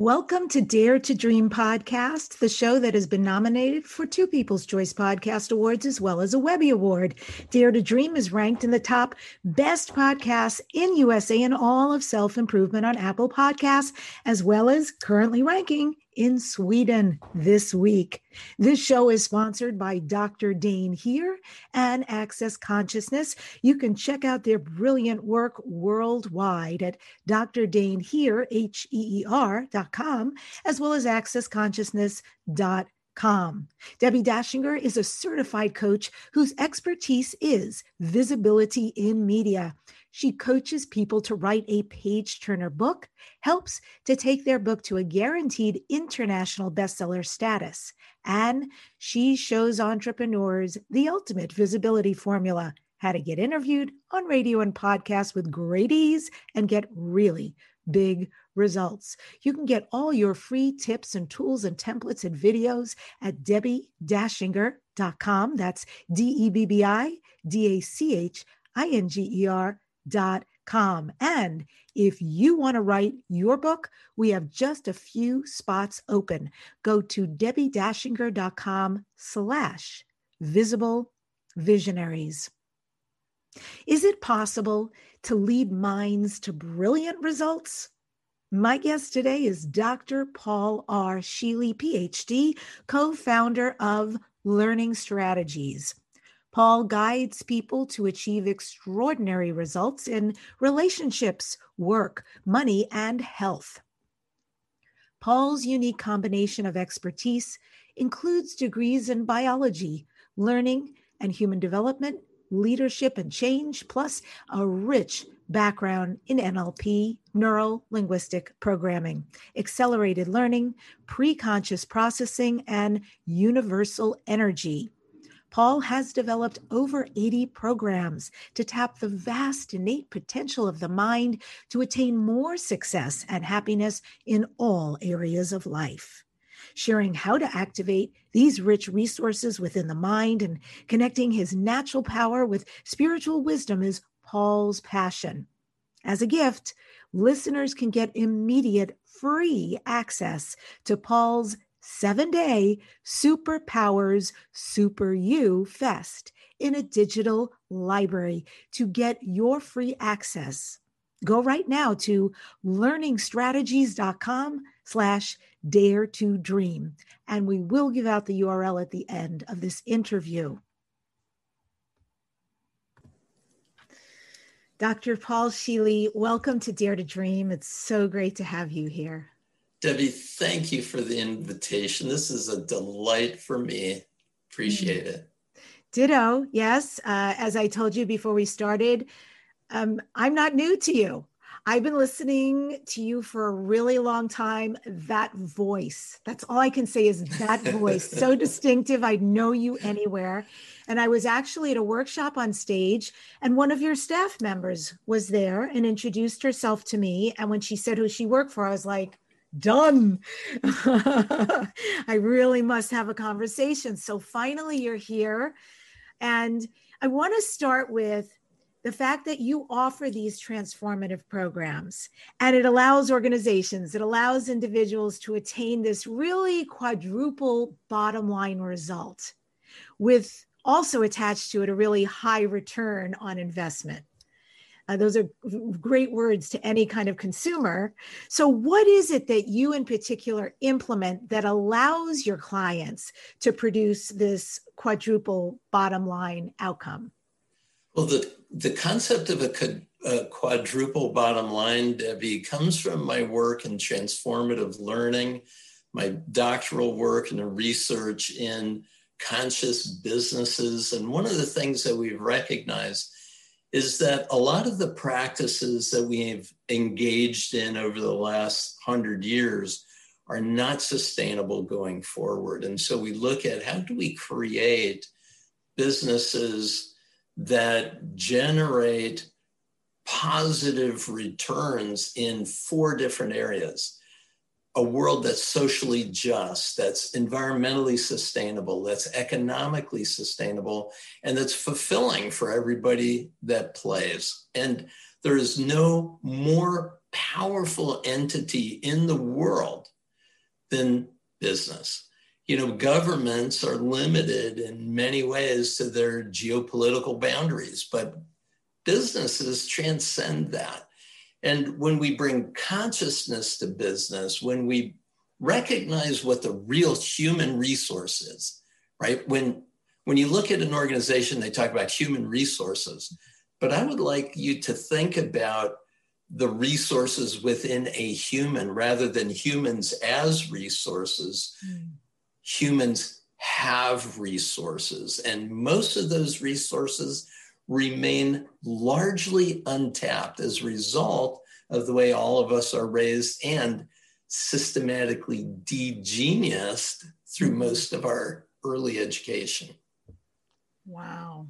Welcome to Dare to Dream podcast, the show that has been nominated for two People's Choice Podcast Awards as well as a Webby Award. Dare to Dream is ranked in the top best podcasts in USA and all of self improvement on Apple Podcasts, as well as currently ranking in Sweden this week. This show is sponsored by Dr. Dain Heer and Access Consciousness. You can check out their brilliant work worldwide at drdainheer, H-E-E-R.com, as well as accessconsciousness.com. Debbie Dachinger is a certified coach whose expertise is visibility in media. She coaches people to write a page turner book, helps to take their book to a guaranteed international bestseller status, and she shows entrepreneurs the ultimate visibility formula how to get interviewed on radio and podcasts with great ease and get really big results. You can get all your free tips and tools and templates and videos at debbiedachinger.com. That's D B B I D A C H I N G R com. And if you want to write your book, we have just a few spots open. Go to debbiedachinger.com slash visible visionaries. Is it possible to lead minds to brilliant results? My guest today is Dr. Paul R. Scheele, PhD, co founder of Learning Strategies. Paul guides people to achieve extraordinary results in relationships, work, money, and health. Paul's unique combination of expertise includes degrees in biology, learning and human development, leadership and change, plus a rich background in NLP, neuro linguistic programming, accelerated learning, preconscious processing, and universal energy. Paul has developed over 80 programs to tap the vast innate potential of the mind to attain more success and happiness in all areas of life. Sharing how to activate these rich resources within the mind and connecting his natural power with spiritual wisdom is Paul's passion. As a gift, listeners can get immediate free access to Paul's seven day Superpowers Super You Fest in a digital library to get your free access. Go right now to learningstrategies.com slash dare to dream, and we will give out the URL at the end of this interview. Dr. Paul Scheele, welcome to Dare to Dream. It's so great to have you here. Debbie, thank you for the invitation. This is a delight for me. Appreciate it. Ditto. Yes. Uh, as I told you before we started, um, I'm not new to you. I've been listening to you for a really long time. That voice, that's all I can say is that voice. so distinctive. I'd know you anywhere. And I was actually at a workshop on stage, and one of your staff members was there and introduced herself to me. And when she said who she worked for, I was like, done. I really must have a conversation. So finally, you're here. And I want to start with the fact that you offer these transformative programs and it allows organizations, it allows individuals to attain this really quadruple bottom line result with also attached to it a really high return on investment. Uh, those are great words to any kind of consumer. So, what is it that you in particular implement that allows your clients to produce this quadruple bottom line outcome? Well, the, the concept of a, a quadruple bottom line, Debbie, comes from my work in transformative learning, my doctoral work and the research in conscious businesses. And one of the things that we've recognized is that a lot of the practices that we've engaged in over the last hundred years are not sustainable going forward. And so we look at how do we create businesses that generate positive returns in four different areas a world that's socially just, that's environmentally sustainable, that's economically sustainable, and that's fulfilling for everybody that plays. And there is no more powerful entity in the world than business. You know, governments are limited in many ways to their geopolitical boundaries, but businesses transcend that. And when we bring consciousness to business, when we recognize what the real human resource is, right? When when you look at an organization, they talk about human resources, but I would like you to think about the resources within a human rather than humans as resources. Mm. Humans have resources, and most of those resources remain largely untapped as a result of the way all of us are raised and systematically degeniused through hmm. most of our early education. Wow,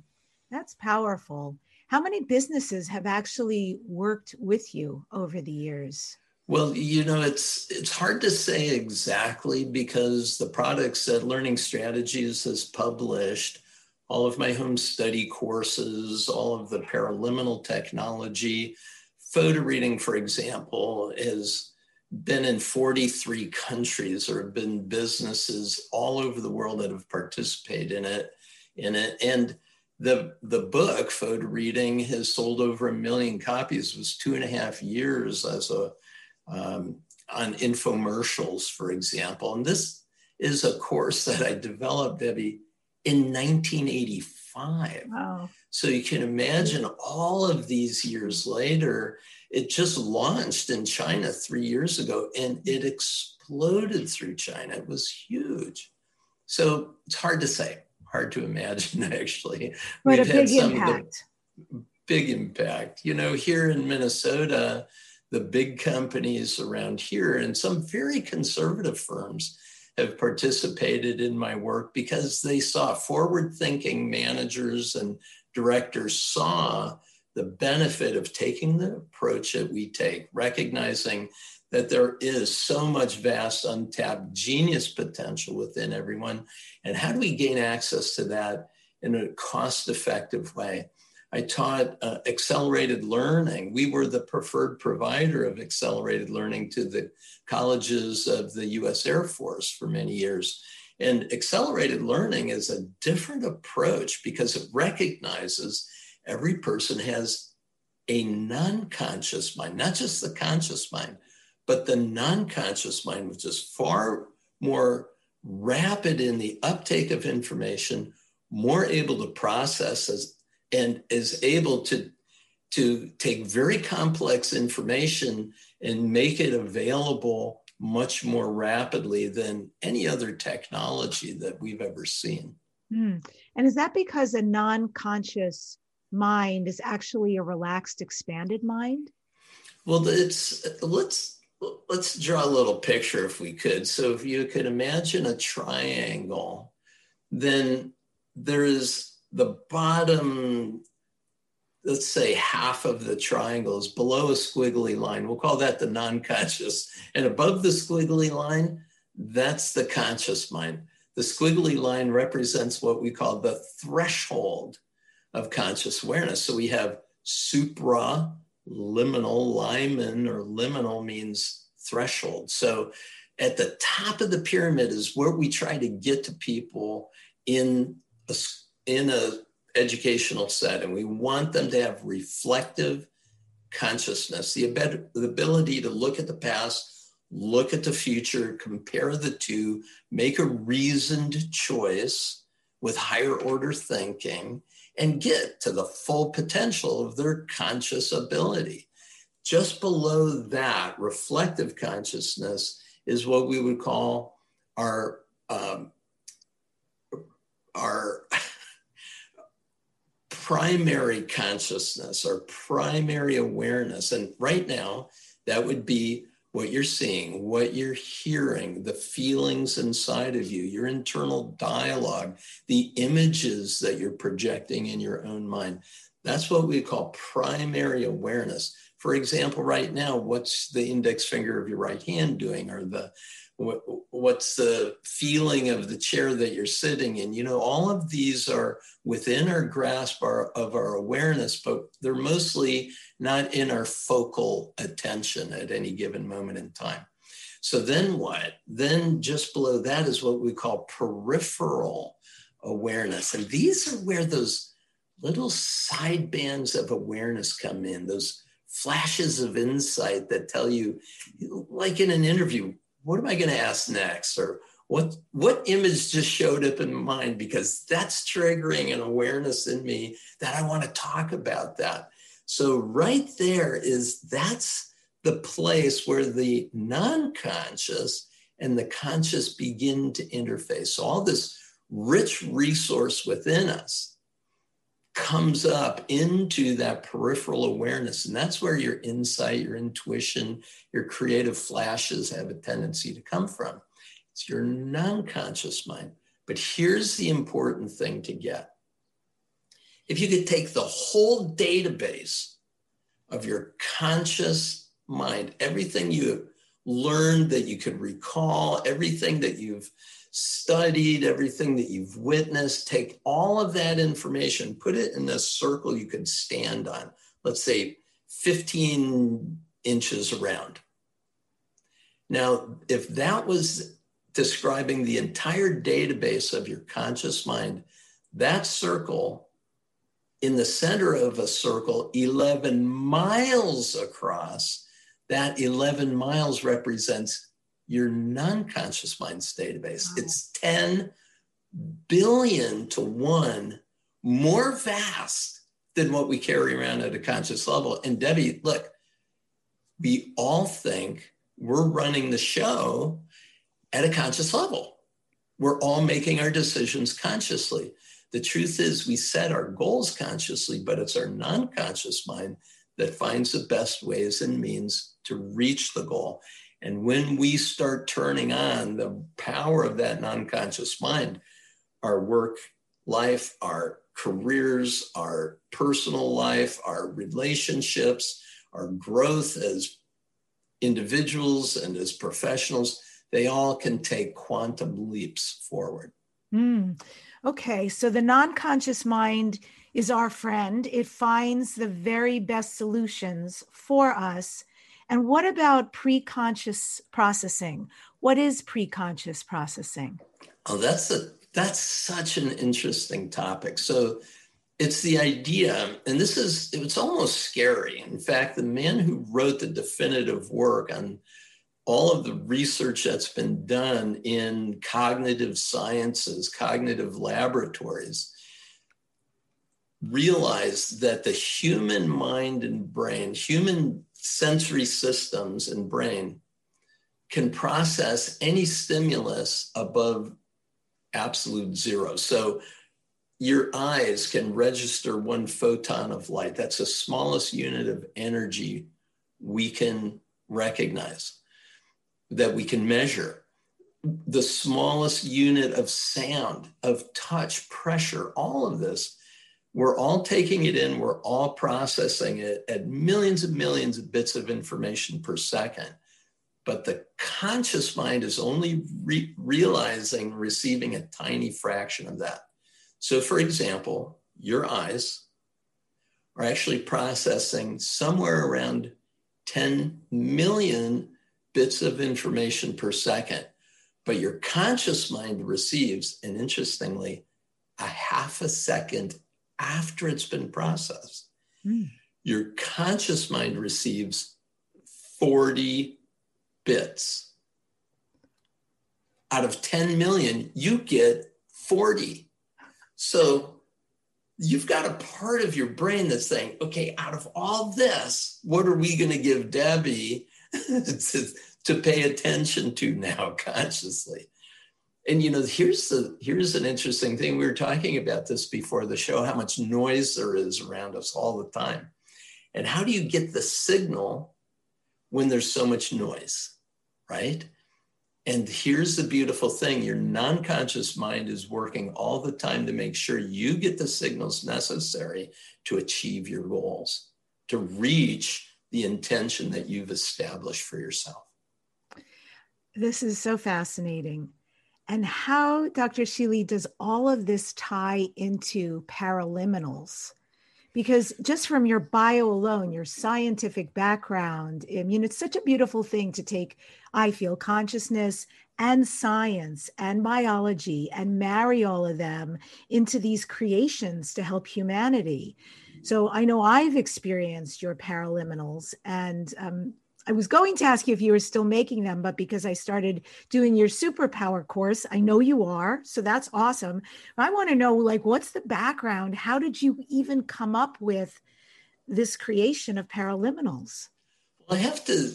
that's powerful. How many businesses have actually worked with you over the years? Well, you know, it's it's hard to say exactly because the products that Learning Strategies has published, all of my home study courses, all of the paraliminal technology, photo reading, for example, has been in 43 countries. There have been businesses all over the world that have participated in it, in it. And the the book photo reading has sold over a million copies it was two and a half years as a um, on infomercials for example and this is a course that i developed debbie in 1985 wow. so you can imagine all of these years later it just launched in china three years ago and it exploded through china it was huge so it's hard to say hard to imagine actually. But We've a big impact. Big impact. You know, here in Minnesota, the big companies around here and some very conservative firms have participated in my work because they saw forward thinking managers and directors saw the benefit of taking the approach that we take, recognizing that there is so much vast untapped genius potential within everyone. And how do we gain access to that in a cost effective way? I taught uh, accelerated learning. We were the preferred provider of accelerated learning to the colleges of the US Air Force for many years. And accelerated learning is a different approach because it recognizes every person has a non conscious mind, not just the conscious mind, but the non conscious mind, which is far more rapid in the uptake of information, more able to process as, and is able to, to take very complex information and make it available much more rapidly than any other technology that we've ever seen. Mm. And is that because a non conscious mind is actually a relaxed, expanded mind? Well, it's let's let's draw a little picture if we could. So if you could imagine a triangle, then there is the bottom, let's say half of the triangle is below a squiggly line. We'll call that the non-conscious. And above the squiggly line, that's the conscious mind. The squiggly line represents what we call the threshold of conscious awareness. So we have supra, liminal, limen or liminal means threshold. So at the top of the pyramid is where we try to get to people in a, in a educational setting. We want them to have reflective consciousness, the, ability to look at the past, look at the future, compare the two, make a reasoned choice with higher order thinking, and get to the full potential of their conscious ability. Just below that, reflective consciousness is what we would call our um, our primary consciousness, our primary awareness. And right now, that would be what you're seeing, what you're hearing, the feelings inside of you, your internal dialogue, the images that you're projecting in your own mind. That's what we call primary awareness. For example, right now, what's the index finger of your right hand doing, or the what, what's the feeling of the chair that you're sitting in? You know, all of these are within our grasp our, of our awareness, but they're mostly not in our focal attention at any given moment in time. So then what? Then just below that is what we call peripheral awareness. And these are where those little side bands of awareness come in, those flashes of insight that tell you, like in an interview, what am I going to ask next? Or what, what image just showed up in mind? Because that's triggering an awareness in me that I want to talk about that. So, right there is that's the place where the non conscious and the conscious begin to interface. So, all this rich resource within us comes up into that peripheral awareness. And that's where your insight, your intuition, your creative flashes have a tendency to come from. It's your non conscious mind. But here's the important thing to get if you could take the whole database of your conscious mind, everything you have learned that you could recall, everything that you've studied, everything that you've witnessed, take all of that information, put it in a circle you could stand on, let's say 15 inches around. Now, if that was describing the entire database of your conscious mind, that circle in the center of a circle 11 miles across, that 11 miles represents your non-conscious mind's database. Wow. It's 10 billion to one more vast than what we carry around at a conscious level. And Debbie, look, we all think we're running the show at a conscious level. We're all making our decisions consciously. The truth is, we set our goals consciously, but it's our non conscious mind that finds the best ways and means to reach the goal. And when we start turning on the power of that non conscious mind, our work life, our careers, our personal life, our relationships, our growth as individuals and as professionals, they all can take quantum leaps forward. Mm. Okay, so the non conscious mind is our friend. It finds the very best solutions for us and what about pre-conscious processing? What is pre-conscious processing? Oh, that's a that's such an interesting topic. So it's the idea, and this is it's almost scary. In fact, the man who wrote the definitive work on all of the research that's been done in cognitive sciences, cognitive laboratories, realized that the human mind and brain, human sensory systems and brain can process any stimulus above absolute zero. So your eyes can register one photon of light. That's the smallest unit of energy we can recognize, that we can measure. The smallest unit of sound, of touch, pressure, all of this we're all taking it in, we're all processing it at millions and millions of bits of information per second. But the conscious mind is only re- realizing, receiving a tiny fraction of that. So, for example, your eyes are actually processing somewhere around 10 million bits of information per second. But your conscious mind receives, and interestingly, a half a second after it's been processed. Mm. Your conscious mind receives 40 bits. Out of 10 million, you get 40. So you've got a part of your brain that's saying, okay, out of all this, what are we going to give Debbie to, to pay attention to now consciously? And you know here's the here's an interesting thing we were talking about this before the show how much noise there is around us all the time and how do you get the signal when there's so much noise right and here's the beautiful thing your non-conscious mind is working all the time to make sure you get the signals necessary to achieve your goals to reach the intention that you've established for yourself. This is so fascinating. And how, Dr. Scheele, does all of this tie into paraliminals? Because just from your bio alone, your scientific background, I mean, it's such a beautiful thing to take, I feel, consciousness and science and biology and marry all of them into these creations to help humanity. So I know I've experienced your paraliminals and um, I was going to ask you if you were still making them, but because I started doing your superpower course, I know you are. So that's awesome. I want to know like what's the background? How did you even come up with this creation of paraliminals? Well, I have to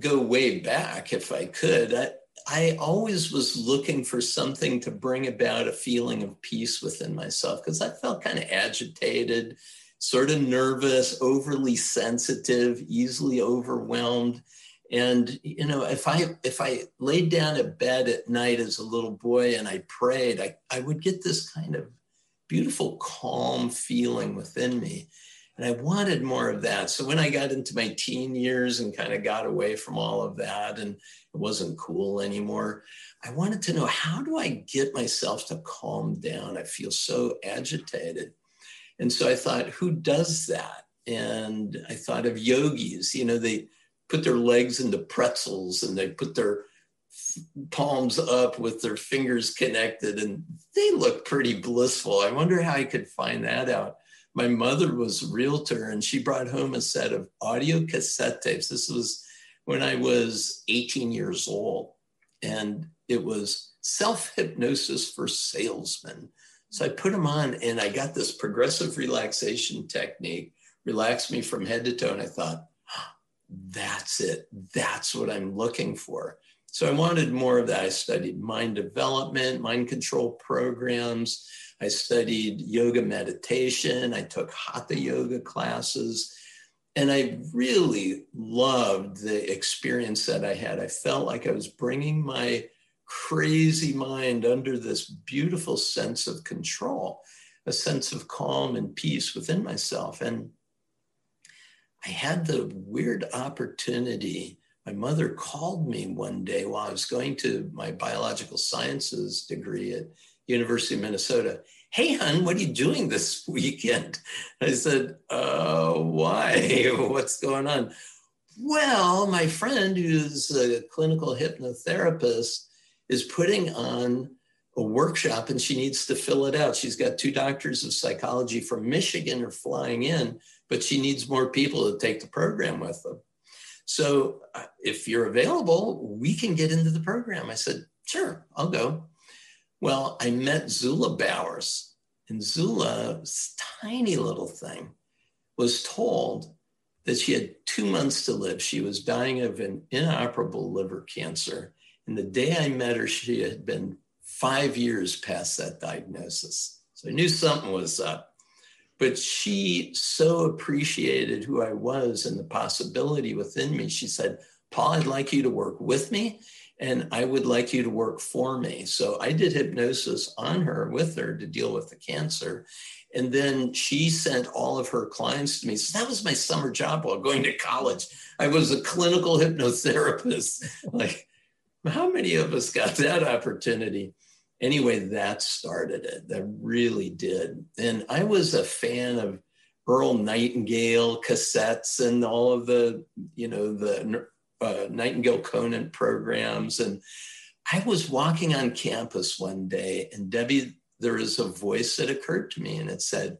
go way back if I could. I, I always was looking for something to bring about a feeling of peace within myself because I felt kind of agitated sort of nervous, overly sensitive, easily overwhelmed. And you know, if I if I laid down at bed at night as a little boy and I prayed, I, I would get this kind of beautiful calm feeling within me. And I wanted more of that. So when I got into my teen years and kind of got away from all of that and it wasn't cool anymore, I wanted to know how do I get myself to calm down? I feel so agitated. And so I thought, who does that? And I thought of yogis, you know, they put their legs into pretzels and they put their palms up with their fingers connected and they look pretty blissful. I wonder how I could find that out. My mother was a realtor and she brought home a set of audio cassette tapes. This was when I was 18 years old and it was self hypnosis for salesmen. So I put them on and I got this progressive relaxation technique, relaxed me from head to toe. And I thought, that's it. That's what I'm looking for. So I wanted more of that. I studied mind development, mind control programs. I studied yoga meditation. I took hatha yoga classes. And I really loved the experience that I had. I felt like I was bringing my crazy mind under this beautiful sense of control, a sense of calm and peace within myself. And I had the weird opportunity. My mother called me one day while I was going to my biological sciences degree at University of Minnesota. Hey, hon, what are you doing this weekend? I said, uh, why? What's going on? Well, my friend who's a clinical hypnotherapist is putting on a workshop and she needs to fill it out. She's got two doctors of psychology from Michigan are flying in, but she needs more people to take the program with them. So uh, if you're available, we can get into the program. I said, sure, I'll go. Well, I met Zula Bowers, and Zula, tiny little thing, was told that she had two months to live. She was dying of an inoperable liver cancer and the day I met her, she had been five years past that diagnosis. So I knew something was up. But she so appreciated who I was and the possibility within me. She said, Paul, I'd like you to work with me and I would like you to work for me. So I did hypnosis on her with her to deal with the cancer. And then she sent all of her clients to me. So that was my summer job while going to college. I was a clinical hypnotherapist. like how many of us got that opportunity? Anyway, that started it. That really did. And I was a fan of Earl Nightingale cassettes and all of the, you know, the uh, Nightingale Conant programs. And I was walking on campus one day, and Debbie, there is a voice that occurred to me, and it said,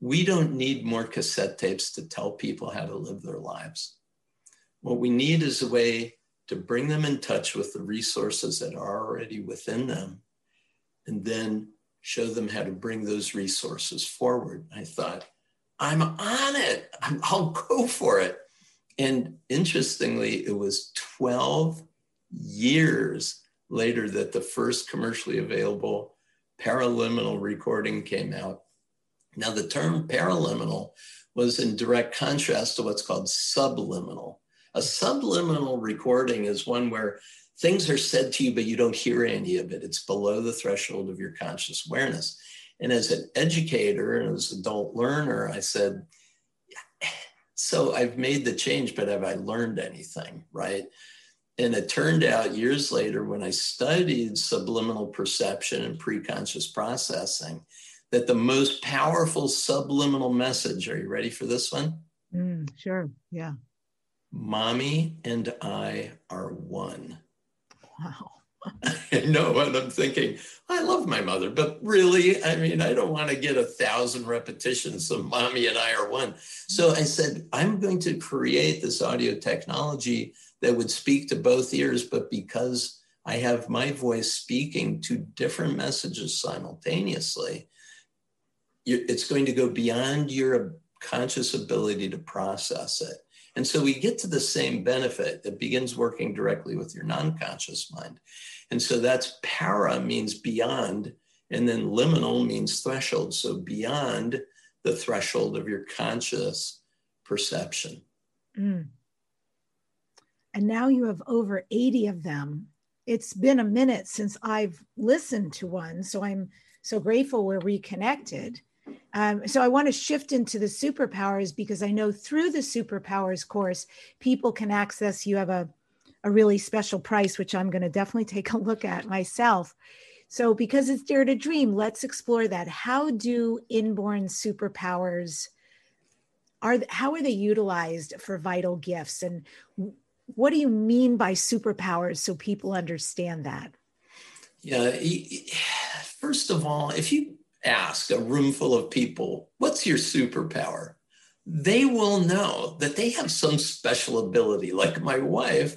We don't need more cassette tapes to tell people how to live their lives. What we need is a way to bring them in touch with the resources that are already within them, and then show them how to bring those resources forward. I thought, I'm on it. i will go for it. And interestingly, it was 12 years later that the first commercially available paraliminal recording came out. Now, the term paraliminal was in direct contrast to what's called subliminal. A subliminal recording is one where things are said to you, but you don't hear any of it. It's below the threshold of your conscious awareness. And as an educator and as an adult learner, I said, so I've made the change, but have I learned anything? Right. And it turned out years later, when I studied subliminal perception and preconscious processing, that the most powerful subliminal message, are you ready for this one? Mm, sure. Yeah. Mommy and I are one. Wow. I know, and I'm thinking, I love my mother, but really, I mean, I don't want to get a thousand repetitions of mommy and I are one. So I said, I'm going to create this audio technology that would speak to both ears, but because I have my voice speaking to different messages simultaneously, it's going to go beyond your conscious ability to process it. And so we get to the same benefit that begins working directly with your non conscious mind. And so that's para means beyond, and then liminal means threshold. So beyond the threshold of your conscious perception. Mm. And now you have over 80 of them. It's been a minute since I've listened to one. So I'm so grateful we're reconnected. Um, so I want to shift into the superpowers because I know through the superpowers course, people can access, you have a a really special price, which I'm going to definitely take a look at myself. So, because it's Dare to Dream, let's explore that. How do inborn superpowers are how are they utilized for vital gifts, and what do you mean by superpowers so people understand that? Yeah, first of all, if you ask a room full of people, "What's your superpower?" they will know that they have some special ability. Like my wife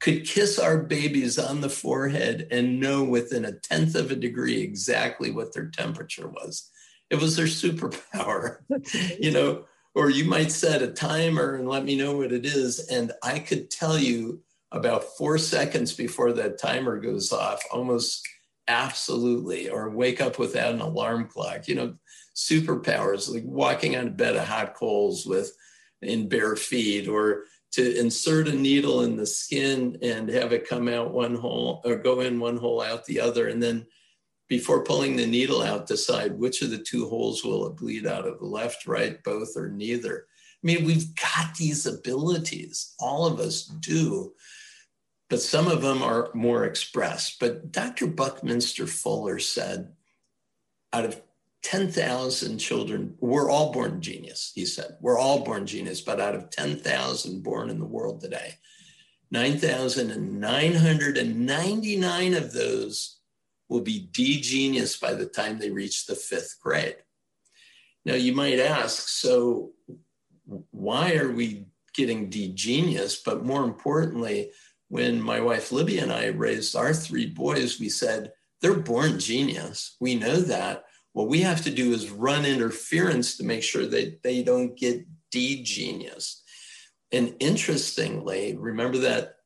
could kiss our babies on the forehead and know within a tenth of a degree exactly what their temperature was. It was their superpower, you know, or you might set a timer and let me know what it is. And I could tell you about four seconds before that timer goes off, almost absolutely, or wake up without an alarm clock, you know, superpowers like walking on a bed of hot coals with in bare feet or to insert a needle in the skin and have it come out one hole or go in one hole out the other and then before pulling the needle out decide which of the two holes will it bleed out of the left right both or neither. I mean we've got these abilities. All of us do but some of them are more expressed but dr buckminster fuller said out of 10,000 children, we're all born genius, he said. We're all born genius, but out of 10,000 born in the world today, 9,999 of those will be D genius by the time they reach the fifth grade. Now, you might ask, so why are we getting D genius? But more importantly, when my wife Libby and I raised our three boys, we said, they're born genius. We know that what we have to do is run interference to make sure that they don't get D-genius. And interestingly, remember that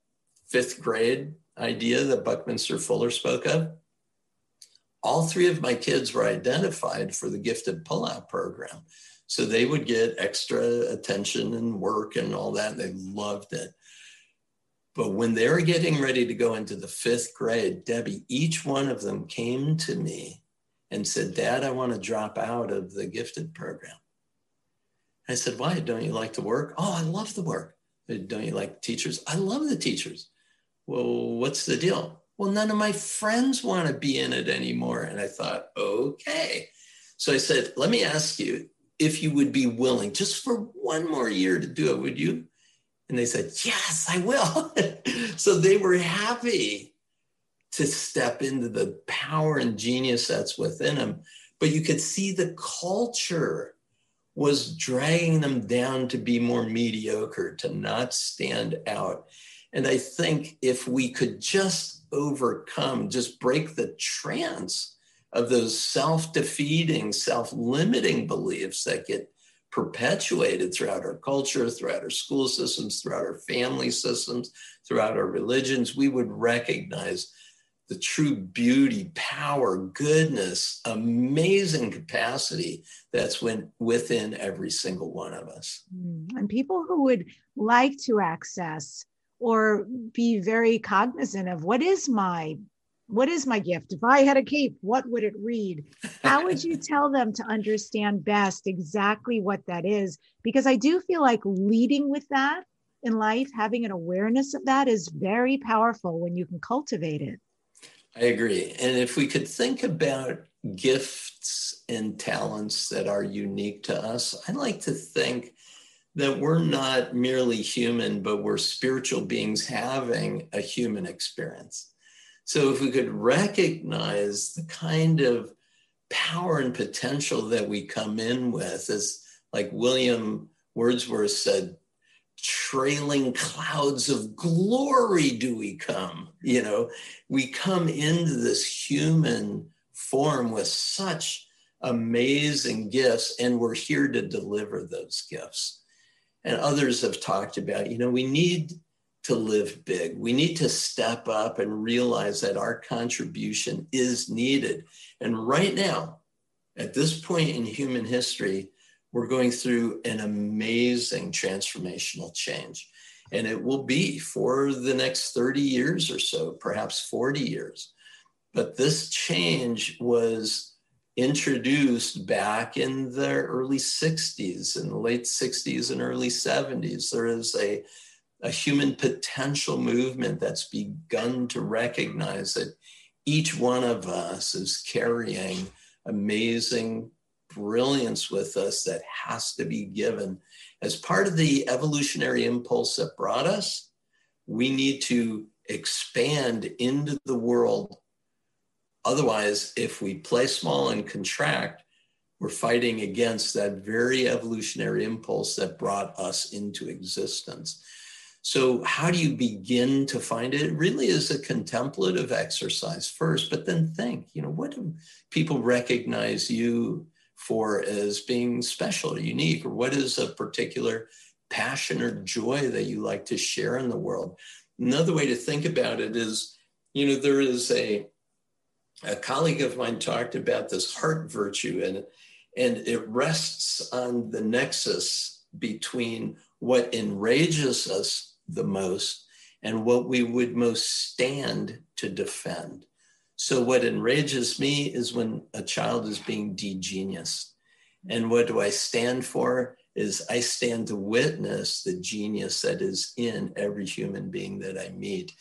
fifth grade idea that Buckminster Fuller spoke of? All three of my kids were identified for the gifted pullout program. So they would get extra attention and work and all that. They loved it. But when they were getting ready to go into the fifth grade, Debbie, each one of them came to me and said, Dad, I want to drop out of the gifted program. I said, Why? Don't you like the work? Oh, I love the work. Don't you like teachers? I love the teachers. Well, what's the deal? Well, none of my friends want to be in it anymore. And I thought, okay. So I said, Let me ask you if you would be willing just for one more year to do it, would you? And they said, Yes, I will. so they were happy to step into the power and genius that's within them. But you could see the culture was dragging them down to be more mediocre, to not stand out. And I think if we could just overcome, just break the trance of those self defeating, self limiting beliefs that get perpetuated throughout our culture, throughout our school systems, throughout our family systems, throughout our religions, we would recognize the true beauty, power, goodness, amazing capacity that's when, within every single one of us. Mm, and people who would like to access or be very cognizant of what is my what is my gift? If I had a cape, what would it read? How would you tell them to understand best exactly what that is? Because I do feel like leading with that in life, having an awareness of that is very powerful when you can cultivate it. I agree. And if we could think about gifts and talents that are unique to us, I like to think that we're not merely human, but we're spiritual beings having a human experience. So if we could recognize the kind of power and potential that we come in with, as like William Wordsworth said, trailing clouds of glory do we come. You know, we come into this human form with such amazing gifts, and we're here to deliver those gifts. And others have talked about, you know, we need to live big. We need to step up and realize that our contribution is needed. And right now, at this point in human history, we're going through an amazing transformational change. And it will be for the next 30 years or so, perhaps 40 years. But this change was introduced back in the early 60s, in the late 60s and early 70s. There is a a human potential movement that's begun to recognize that each one of us is carrying amazing brilliance with us that has to be given. As part of the evolutionary impulse that brought us, we need to expand into the world. Otherwise, if we play small and contract, we're fighting against that very evolutionary impulse that brought us into existence. So, how do you begin to find it? It really is a contemplative exercise first, but then think, you know, what do people recognize you for as being special or unique? Or what is a particular passion or joy that you like to share in the world? Another way to think about it is, you know, there is a, a colleague of mine talked about this heart virtue, and, and it rests on the nexus between what enrages us the most and what we would most stand to defend. So, what enrages me is when a child is being degeniused. And what do I stand for? Is I stand to witness the genius that is in every human being that I meet.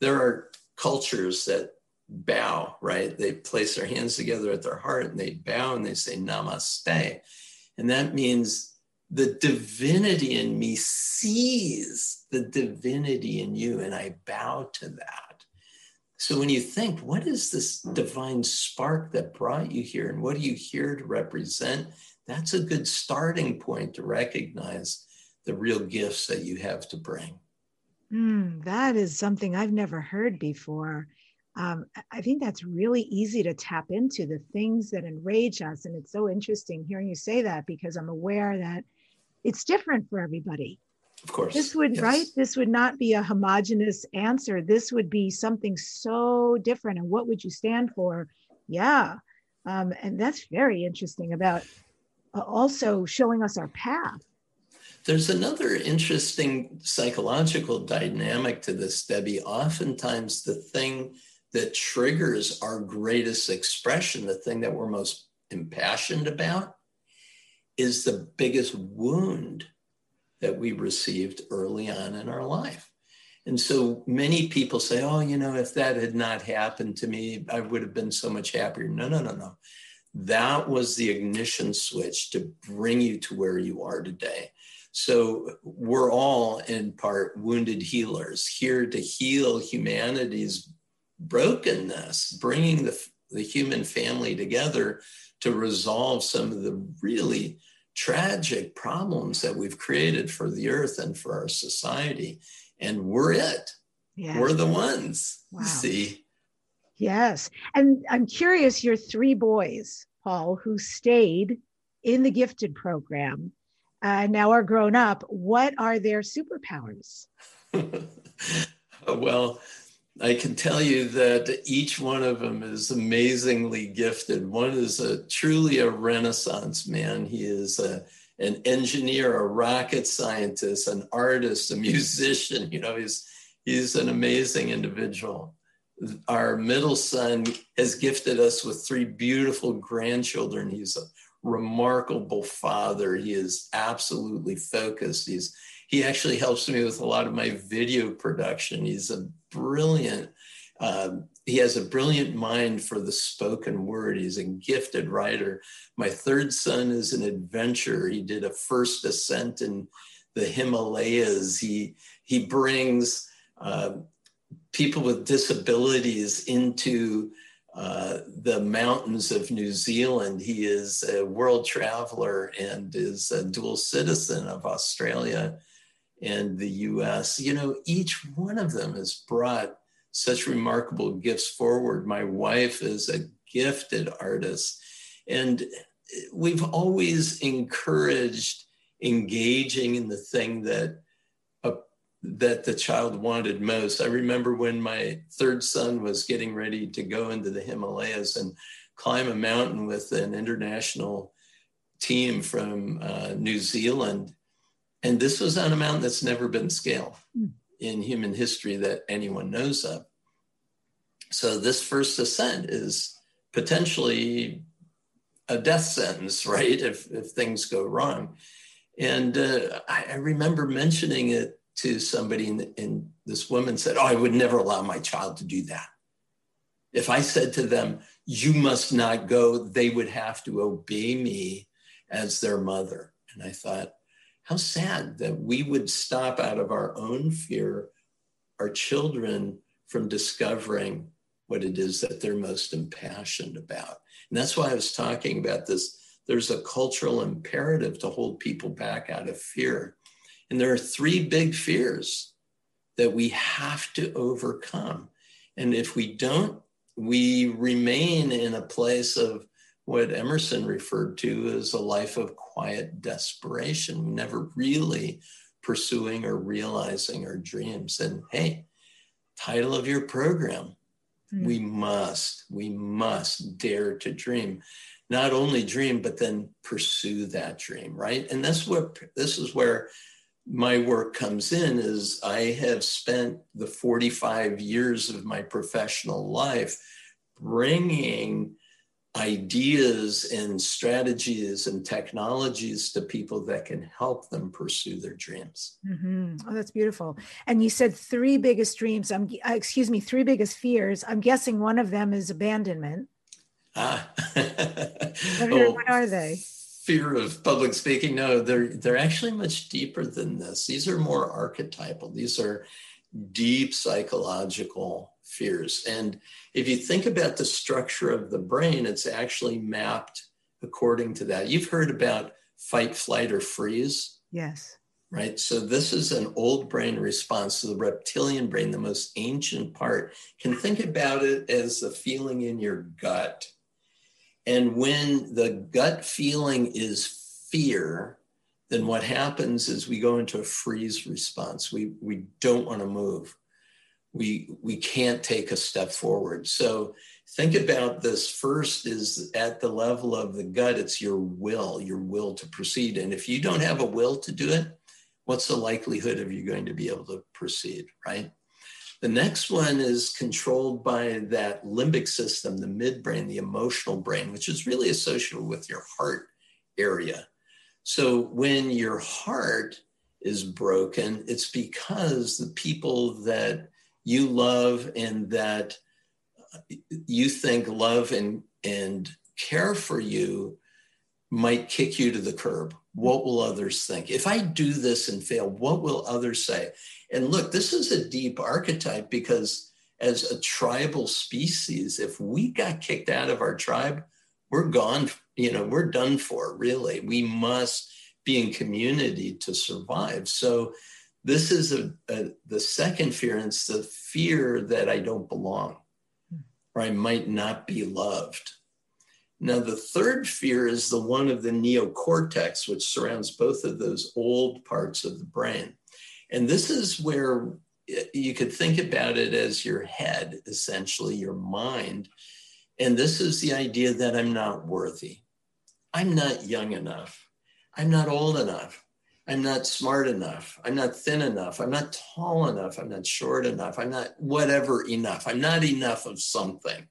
There are cultures that bow, right? They place their hands together at their heart and they bow and they say namaste. And that means the divinity in me sees the divinity in you, and I bow to that. So when you think, what is this divine spark that brought you here, and what are you here to represent? That's a good starting point to recognize the real gifts that you have to bring. Mm, that is something I've never heard before. Um, I think that's really easy to tap into the things that enrage us. And it's so interesting hearing you say that because I'm aware that it's different for everybody. Of course. This would, yes. right? This would not be a homogenous answer. This would be something so different. And what would you stand for? Yeah. Um, and that's very interesting about uh, also showing us our path. There's another interesting psychological dynamic to this, Debbie. Oftentimes, the thing that triggers our greatest expression, the thing that we're most impassioned about, is the biggest wound that we received early on in our life. And so many people say, oh, you know, if that had not happened to me, I would have been so much happier. No, no, no, no. That was the ignition switch to bring you to where you are today. So we're all in part wounded healers here to heal humanity's brokenness, bringing the, the human family together to resolve some of the really tragic problems that we've created for the earth and for our society. And we're it. We're the ones. Wow. See? Yes. And I'm curious your three boys, Paul, who stayed in the gifted program and uh, now are grown up, what are their superpowers? well, I can tell you that each one of them is amazingly gifted. One is a truly a renaissance man. He is a, an engineer, a rocket scientist, an artist, a musician. You know, he's he's an amazing individual. our middle son has gifted us with three beautiful grandchildren. He's a remarkable father. He is absolutely focused. He's he actually helps me with a lot of my video production. He's a brilliant. Uh, he has a brilliant mind for the spoken word. He's a gifted writer. My third son is an adventurer. He did a first ascent in the Himalayas. He he brings uh, people with disabilities into uh, the mountains of New Zealand. He is a world traveler and is a dual citizen of Australia and the US. You know, each one of them has brought such remarkable gifts forward. My wife is a gifted artist, and we've always encouraged engaging in the thing that that the child wanted most. I remember when my third son was getting ready to go into the Himalayas and climb a mountain with an international team from uh, New Zealand. And this was on a mountain that's never been scaled mm. in human history that anyone knows of. So this first ascent is potentially a death sentence, right? If, if things go wrong. And uh, I, I remember mentioning it to somebody, and, and this woman said, Oh, I would never allow my child to do that. If I said to them, You must not go, they would have to obey me as their mother. And I thought, how sad that we would stop out of our own fear our children from discovering what it is that they're most impassioned about. And that's why I was talking about this. There's a cultural imperative to hold people back out of fear. And there are three big fears that we have to overcome. And if we don't, we remain in a place of what Emerson referred to as a life of quiet desperation, never really pursuing or realizing our dreams. And hey, title of your program, mm. we must, we must dare to dream. Not only dream, but then pursue that dream, right? And that's what this is where my work comes in is I have spent the 45 years of my professional life bringing ideas and strategies and technologies to people that can help them pursue their dreams. Mm-hmm. Oh, that's beautiful. And you said three biggest dreams. I'm uh, excuse me, three biggest fears. I'm guessing one of them is abandonment. Ah. what, are, oh. what are they? fear of public speaking. No, they're they're actually much deeper than this. These are more archetypal. These are deep psychological fears. And if you think about the structure of the brain, it's actually mapped according to that. You've heard about fight, flight, or freeze. Yes. Right. So this is an old brain response to the reptilian brain, the most ancient part. Can think about it as the feeling in your gut and when the gut feeling is fear, then what happens is we go into a freeze response. We, we don't want to move. We, we can't take a step forward. So think about this first is at the level of the gut, it's your will, your will to proceed. And if you don't have a will to do it, what's the likelihood of you going to be able to proceed, right? The next one is controlled by that limbic system, the midbrain, the emotional brain, which is really associated with your heart area. So when your heart is broken, it's because the people that you love and that you think love and, and care for you might kick you to the curb. What will others think? If I do this and fail, what will others say? And look, this is a deep archetype because as a tribal species, if we got kicked out of our tribe, we're gone, you know, we're done for, really. We must be in community to survive. So this is a, a the second fear, and it's the fear that I don't belong or I might not be loved. Now, the third fear is the one of the neocortex, which surrounds both of those old parts of the brain. And this is where you could think about it as your head, essentially, your mind. And this is the idea that I'm not worthy. I'm not young enough. I'm not old enough. I'm not smart enough. I'm not thin enough. I'm not tall enough. I'm not short enough. I'm not whatever enough. I'm not enough of something.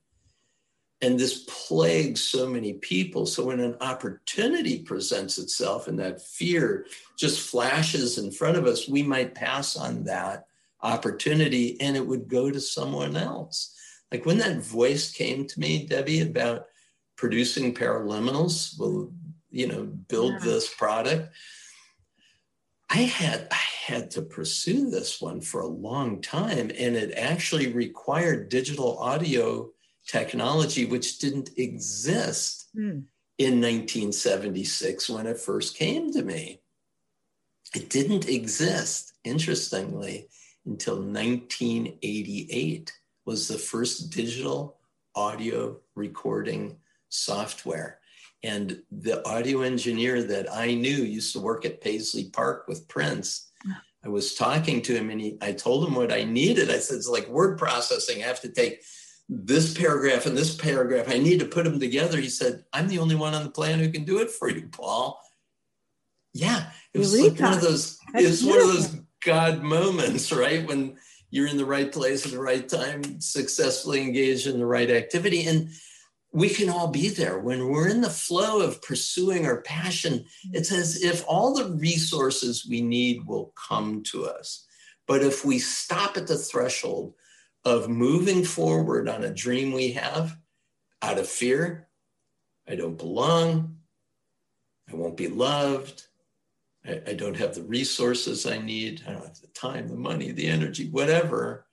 And this plagues so many people. So when an opportunity presents itself and that fear just flashes in front of us, we might pass on that opportunity and it would go to someone else. Like when that voice came to me, Debbie, about producing paraliminals, will you know, build yeah. this product I had I had to pursue this one for a long time, and it actually required digital audio technology, which didn't exist mm. in 1976 when it first came to me. It didn't exist, interestingly, until 1988 was the first digital audio recording software. And the audio engineer that I knew used to work at Paisley Park with Prince. I was talking to him and he, I told him what I needed. I said, it's like word processing. I have to take this paragraph and this paragraph. I need to put them together. He said, I'm the only one on the planet who can do it for you, Paul. Yeah, it was like one of those, it was one of those God moments, right? When you're in the right place at the right time, successfully engaged in the right activity. And we can all be there. When we're in the flow of pursuing our passion it's mm-hmm. as if all the resources we need will come to us. But if we stop at the threshold of moving forward on a dream we have out of fear i don't belong i won't be loved I, I don't have the resources i need i don't have the time the money the energy whatever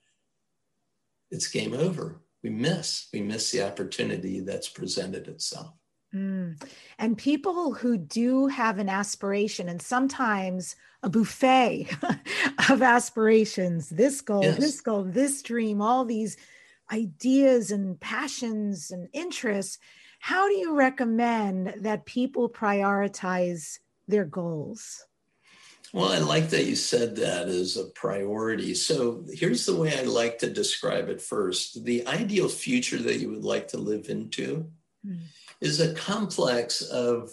it's game over we miss. We miss the opportunity that's presented itself. Mm. And people who do have an aspiration, and sometimes a buffet of aspirations this goal, yes. this goal, this dream, all these ideas and passions and interests. How do you recommend that people prioritize their goals? Well, I like that you said that as a priority. So here's the way I like to describe it first. The ideal future that you would like to live into mm. is a complex of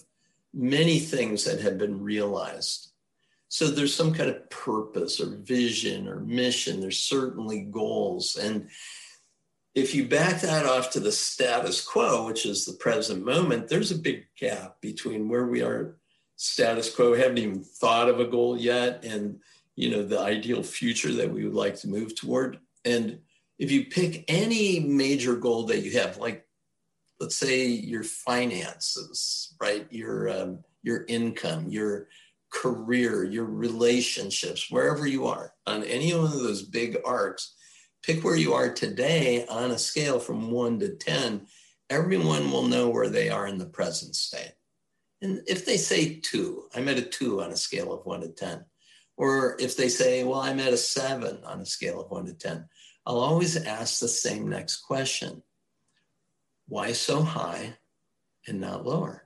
many things that have been realized. So there's some kind of purpose or vision or mission. There's certainly goals. And if you back that off to the status quo, which is the present moment, there's a big gap between where we are status quo, haven't even thought of a goal yet, and you know the ideal future that we would like to move toward. And if you pick any major goal that you have, like let's say your finances, right, your um, your income, your career, your relationships, wherever you are on any one of those big arcs, pick where you are today on a scale from one to 10. Everyone will know where they are in the present state. And if they say two, I'm at a two on a scale of one to 10. Or if they say, well, I'm at a seven on a scale of one to 10, I'll always ask the same next question Why so high and not lower?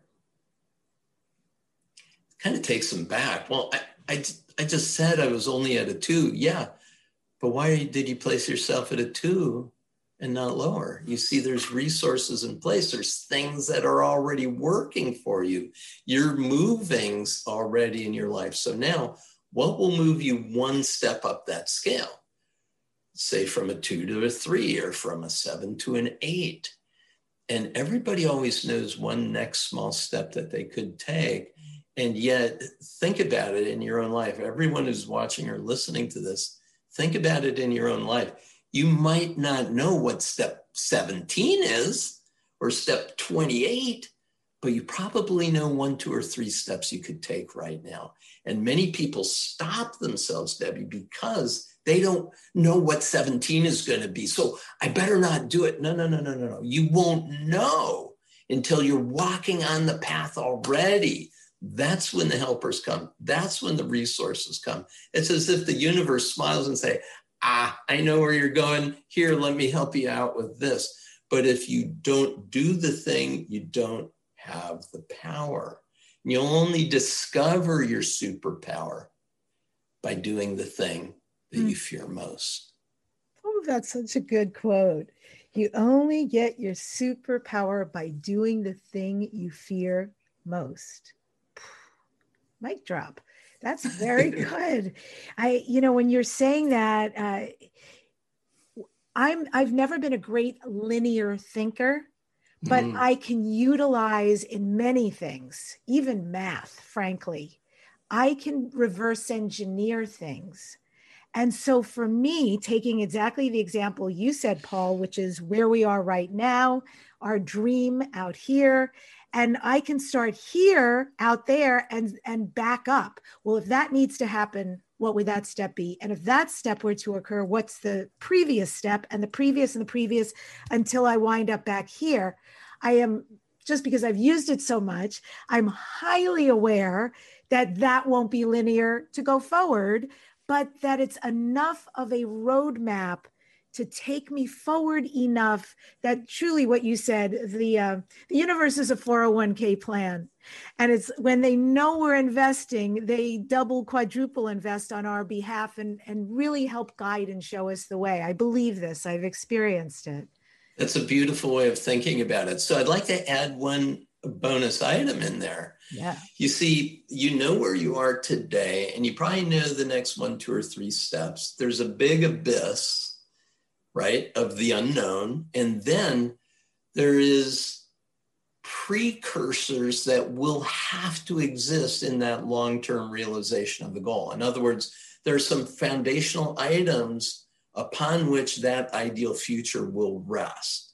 It kind of takes them back. Well, I, I, I just said I was only at a two. Yeah. But why did you place yourself at a two and not lower. You see, there's resources in place. There's things that are already working for you. You're moving already in your life. So now, what will move you one step up that scale? Say from a two to a three, or from a seven to an eight. And everybody always knows one next small step that they could take. And yet, think about it in your own life. Everyone who's watching or listening to this, think about it in your own life you might not know what step 17 is or step 28, but you probably know one, two, or three steps you could take right now. And many people stop themselves, Debbie, because they don't know what 17 is going to be. So I better not do it. No, no, no, no, no, no. You won't know until you're walking on the path already. That's when the helpers come. That's when the resources come. It's as if the universe smiles and say, ah, I know where you're going. Here, let me help you out with this. But if you don't do the thing, you don't have the power. You'll only discover your superpower by doing the thing that mm. you fear most. Oh, that's such a good quote. You only get your superpower by doing the thing you fear most. Mic drop. That's very good. I, you know, when you're saying that, uh, I'm I've never been a great linear thinker, but mm. I can utilize in many things, even math, frankly. I can reverse engineer things. And so for me, taking exactly the example you said, Paul, which is where we are right now, our dream out here, and I can start here out there and and back up. Well, if that needs to happen, what would that step be? And if that step were to occur, what's the previous step and the previous and the previous until I wind up back here? I am just because I've used it so much, I'm highly aware that that won't be linear to go forward, but that it's enough of a roadmap to take me forward enough that truly what you said the uh, the universe is a 401k plan. And it's when they know we're investing they double quadruple invest on our behalf and and really help guide and show us the way. I believe this. I've experienced it. That's a beautiful way of thinking about it. So i'd like to add one bonus item in there. Yeah. You see you know where you are today and you probably know the next one two or three steps. There's a big abyss right, of the unknown. And then there is precursors that will have to exist in that long-term realization of the goal. In other words, there are some foundational items upon which that ideal future will rest.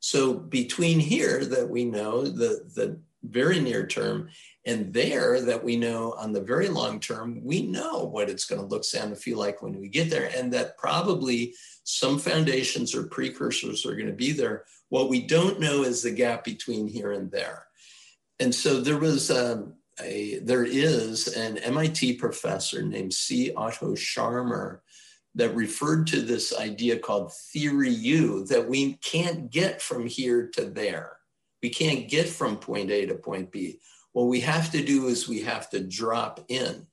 So between here that we know the, the very near term and there that we know on the very long term, we know what it's going to look, sound, and feel like when we get there. And that probably some foundations or precursors are going to be there. What we don't know is the gap between here and there. And so there was um, a, there is an MIT professor named C. Otto Scharmer that referred to this idea called theory U that we can't get from here to there. We can't get from point A to point B. What we have to do is we have to drop in.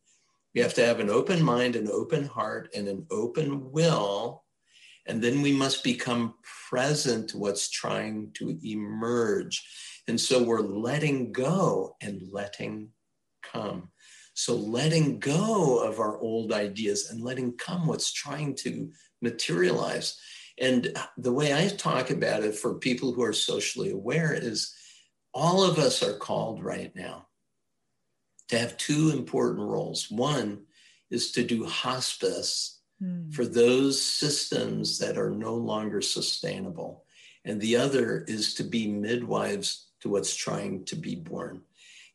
We have to have an open mind, an open heart, and an open will. And then we must become present to what's trying to emerge. And so we're letting go and letting come. So letting go of our old ideas and letting come what's trying to materialize. And the way I talk about it for people who are socially aware is all of us are called right now to have two important roles. One is to do hospice mm. for those systems that are no longer sustainable. And the other is to be midwives to what's trying to be born.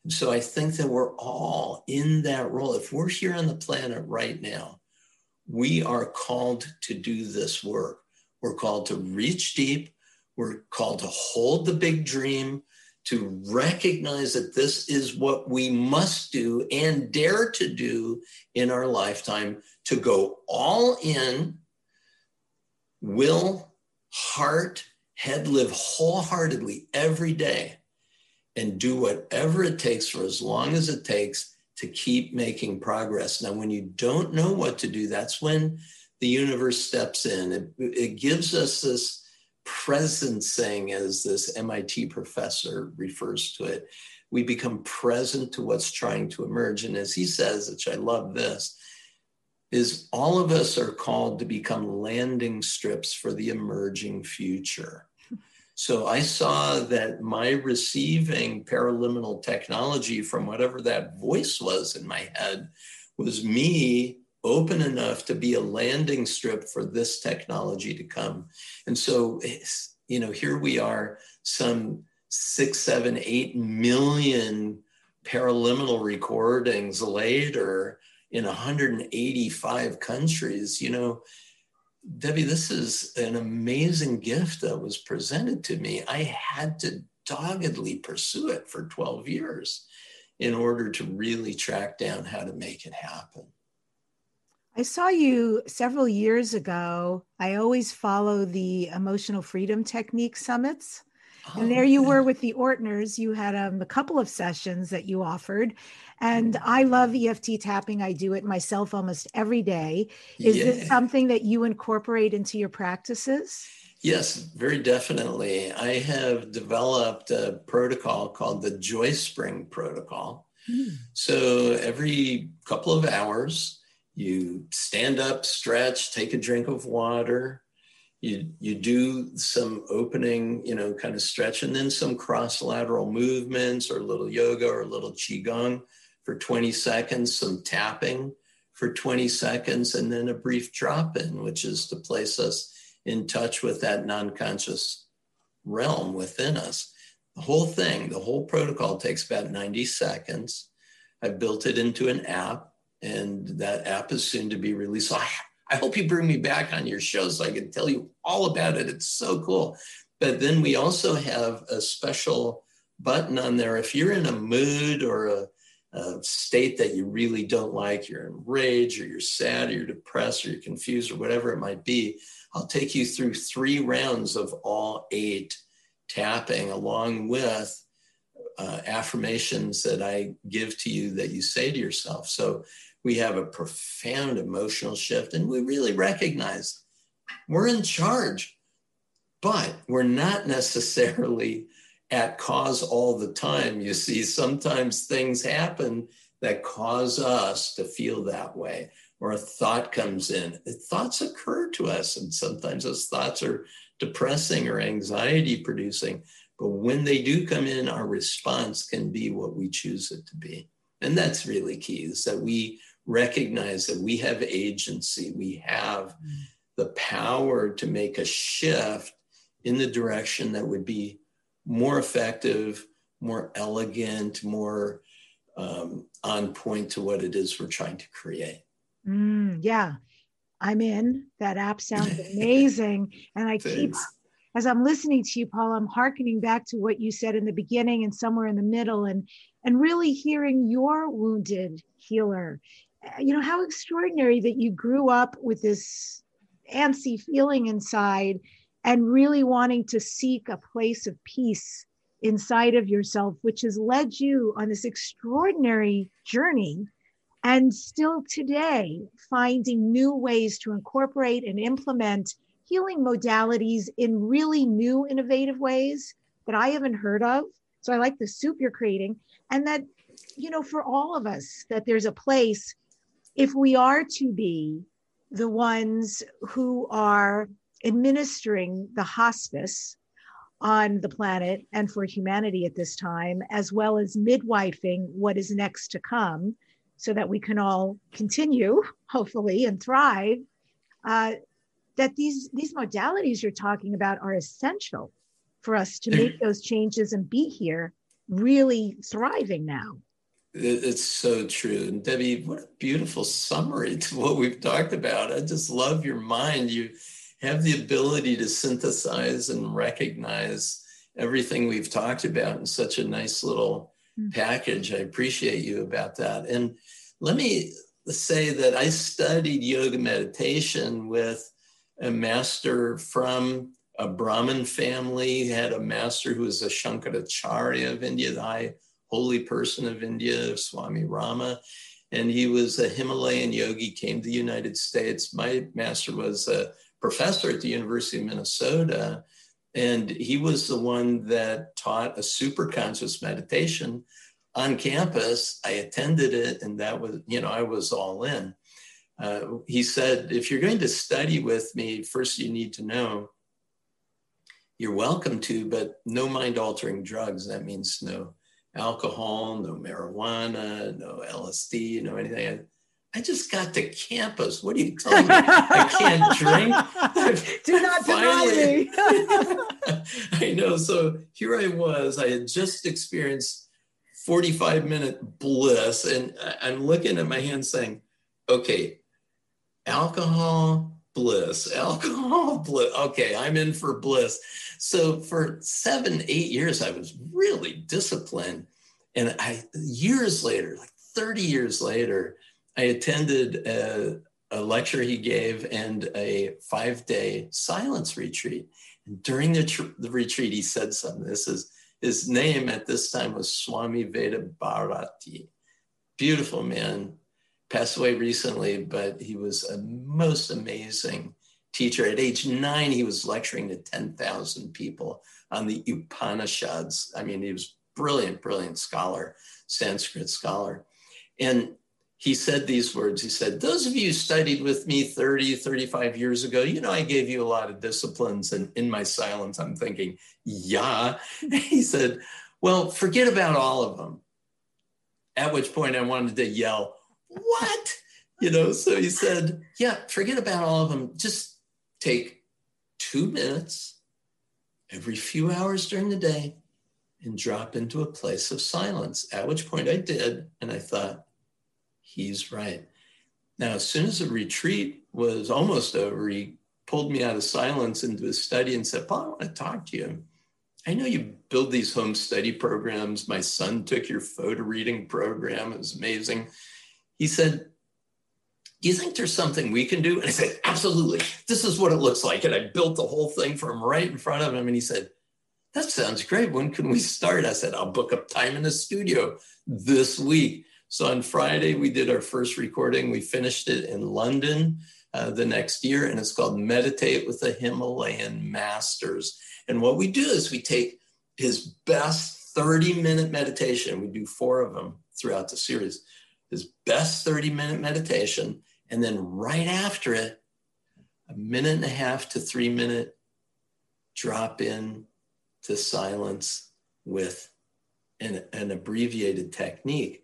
And so I think that we're all in that role. If we're here on the planet right now, we are called to do this work. We're called to reach deep. We're called to hold the big dream to recognize that this is what we must do and dare to do in our lifetime to go all in, will, heart, head, live wholeheartedly every day and do whatever it takes for as long as it takes to keep making progress. Now, when you don't know what to do, that's when the universe steps in. It, it gives us this presencing, as this MIT professor refers to it. We become present to what's trying to emerge. And as he says, which I love this, is all of us are called to become landing strips for the emerging future. So I saw that my receiving paraliminal technology from whatever that voice was in my head was me open enough to be a landing strip for this technology to come. And so, you know, here we are, some six, seven, eight million paraliminal recordings later in 185 countries. You know, Debbie, this is an amazing gift that was presented to me. I had to doggedly pursue it for 12 years in order to really track down how to make it happen. I saw you several years ago. I always follow the emotional freedom technique summits. Oh, and there you were with the Ortners. You had um, a couple of sessions that you offered. And mm. I love EFT tapping. I do it myself almost every day. Is yeah. this something that you incorporate into your practices? Yes, very definitely. I have developed a protocol called the Joy Spring Protocol Mm. So every couple of hours, you stand up, stretch, take a drink of water. You, you do some opening, you know, kind of stretch, and then some cross lateral movements or a little yoga or a little qigong for 20 seconds, some tapping for 20 seconds, and then a brief drop in, which is to place us in touch with that non conscious realm within us. The whole thing, the whole protocol takes about 90 seconds. I've built it into an app, and that app is soon to be released. So I, I hope you bring me back on your show so I can tell you all about it. It's so cool. But then we also have a special button on there. If you're in a mood or a, a state that you really don't like, you're in rage or you're sad or you're depressed or you're confused or whatever it might be, I'll take you through three rounds of all eight tapping along with uh, affirmations that I give to you that you say to yourself. So we have a profound emotional shift and we really recognize we're in charge, but we're not necessarily at cause all the time. You see, sometimes things happen that cause us to feel that way or a thought comes in. Thoughts occur to us, and sometimes those thoughts are depressing or anxiety producing. But when they do come in, our response can be what we choose it to be. And that's really key is that we recognize that we have agency, we have the power to make a shift in the direction that would be more effective, more elegant, more um, on point to what it is we're trying to create. Mm, yeah, I'm in. That app sounds amazing. and I keep, as I'm listening to you, Paul, I'm hearkening back to what you said in the beginning and somewhere in the middle, and and really hearing your wounded healer. Eh, you know how extraordinary that you grew up with this antsy feeling inside, and really wanting to seek a place of peace inside of yourself, which has led you on this extraordinary journey and still today finding new ways to incorporate and implement healing modalities in really new innovative ways that I haven't heard of. So I like the soup you're creating and that you know for all of us that there's a place if we are to be the ones who are administering the hospice on the planet and for humanity at this time, as well as midwifing what is next to come, so that we can all continue, hopefully, and thrive, uh, that these, these modalities you're talking about are essential for us to make those changes and be here really thriving now. It's so true. And Debbie, what a beautiful summary to what we've talked about. I just love your mind. You have the ability to synthesize and recognize everything we've talked about in such a nice little Mm. package. I appreciate you about that. And let me say that I studied yoga meditation with a master from a Brahmin family, had a master who was a Shankaracharya of India, the high holy person of India, Swami Rama. And he was a Himalayan yogi, came to the United States. My master was a professor at the University of Minnesota. And he was the one that taught a super conscious meditation on campus. I attended it, and that was, you know, I was all in. Uh, he said, if you're going to study with me, first you need to know you're welcome to, but no mind altering drugs. That means no alcohol, no marijuana, no LSD, no anything. I just got to campus. What are you telling me? I can't drink. Do not Finally, deny me. I know. So here I was. I had just experienced 45 minute bliss, and I'm looking at my hand saying, okay, alcohol, bliss, alcohol, bliss. Okay, I'm in for bliss. So for seven, eight years, I was really disciplined. And I, years later, like 30 years later, I attended a, a lecture he gave and a five day silence retreat. And during the, tr- the retreat, he said something. This is his name at this time was Swami Veda Bharati. Beautiful man, passed away recently, but he was a most amazing teacher. At age nine, he was lecturing to 10,000 people on the Upanishads. I mean, he was brilliant, brilliant scholar, Sanskrit scholar. And he said these words. He said, Those of you studied with me 30, 35 years ago, you know, I gave you a lot of disciplines. And in my silence, I'm thinking, Yeah. he said, Well, forget about all of them. At which point I wanted to yell, What? You know, so he said, Yeah, forget about all of them. Just take two minutes every few hours during the day and drop into a place of silence. At which point I did. And I thought, he's right. Now, as soon as the retreat was almost over, he pulled me out of silence into his study and said, Paul, I want to talk to you. I know you build these home study programs. My son took your photo reading program. It was amazing. He said, do you think there's something we can do? And I said, absolutely. This is what it looks like. And I built the whole thing for him right in front of him. And he said, that sounds great. When can we start? I said, I'll book up time in the studio this week. So on Friday, we did our first recording. We finished it in London uh, the next year, and it's called Meditate with the Himalayan Masters. And what we do is we take his best 30 minute meditation, we do four of them throughout the series, his best 30 minute meditation, and then right after it, a minute and a half to three minute drop in to silence with an, an abbreviated technique